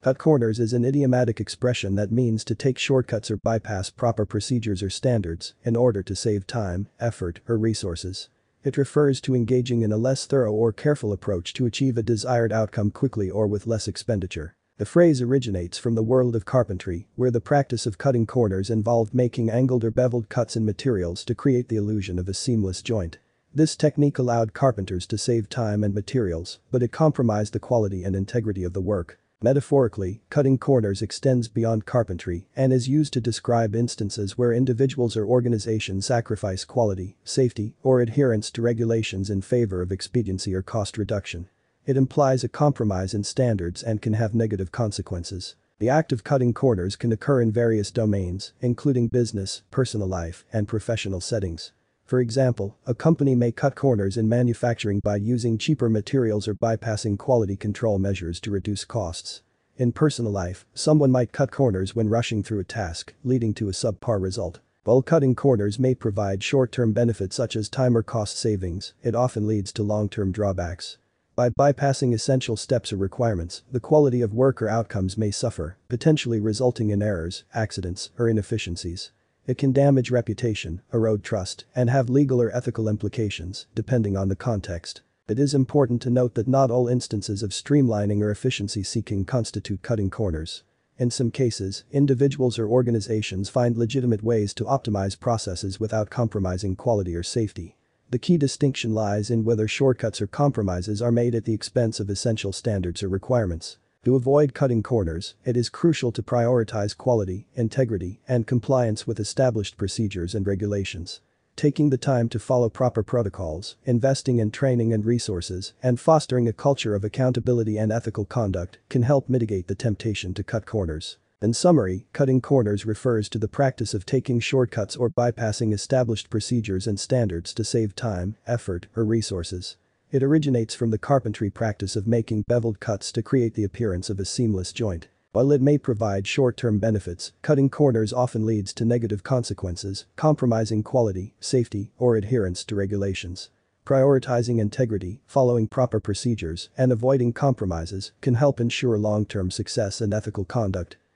Cut corners is an idiomatic expression that means to take shortcuts or bypass proper procedures or standards in order to save time, effort, or resources. It refers to engaging in a less thorough or careful approach to achieve a desired outcome quickly or with less expenditure. The phrase originates from the world of carpentry, where the practice of cutting corners involved making angled or beveled cuts in materials to create the illusion of a seamless joint. This technique allowed carpenters to save time and materials, but it compromised the quality and integrity of the work. Metaphorically, cutting corners extends beyond carpentry and is used to describe instances where individuals or organizations sacrifice quality, safety, or adherence to regulations in favor of expediency or cost reduction. It implies a compromise in standards and can have negative consequences. The act of cutting corners can occur in various domains, including business, personal life, and professional settings. For example, a company may cut corners in manufacturing by using cheaper materials or bypassing quality control measures to reduce costs. In personal life, someone might cut corners when rushing through a task, leading to a subpar result. While cutting corners may provide short-term benefits such as time or cost savings, it often leads to long-term drawbacks. By bypassing essential steps or requirements, the quality of work or outcomes may suffer, potentially resulting in errors, accidents, or inefficiencies. It can damage reputation, erode trust, and have legal or ethical implications, depending on the context. It is important to note that not all instances of streamlining or efficiency seeking constitute cutting corners. In some cases, individuals or organizations find legitimate ways to optimize processes without compromising quality or safety. The key distinction lies in whether shortcuts or compromises are made at the expense of essential standards or requirements. To avoid cutting corners, it is crucial to prioritize quality, integrity, and compliance with established procedures and regulations. Taking the time to follow proper protocols, investing in training and resources, and fostering a culture of accountability and ethical conduct can help mitigate the temptation to cut corners. In summary, cutting corners refers to the practice of taking shortcuts or bypassing established procedures and standards to save time, effort, or resources. It originates from the carpentry practice of making beveled cuts to create the appearance of a seamless joint. While it may provide short-term benefits, cutting corners often leads to negative consequences, compromising quality, safety, or adherence to regulations. Prioritizing integrity, following proper procedures, and avoiding compromises can help ensure long-term success and ethical conduct.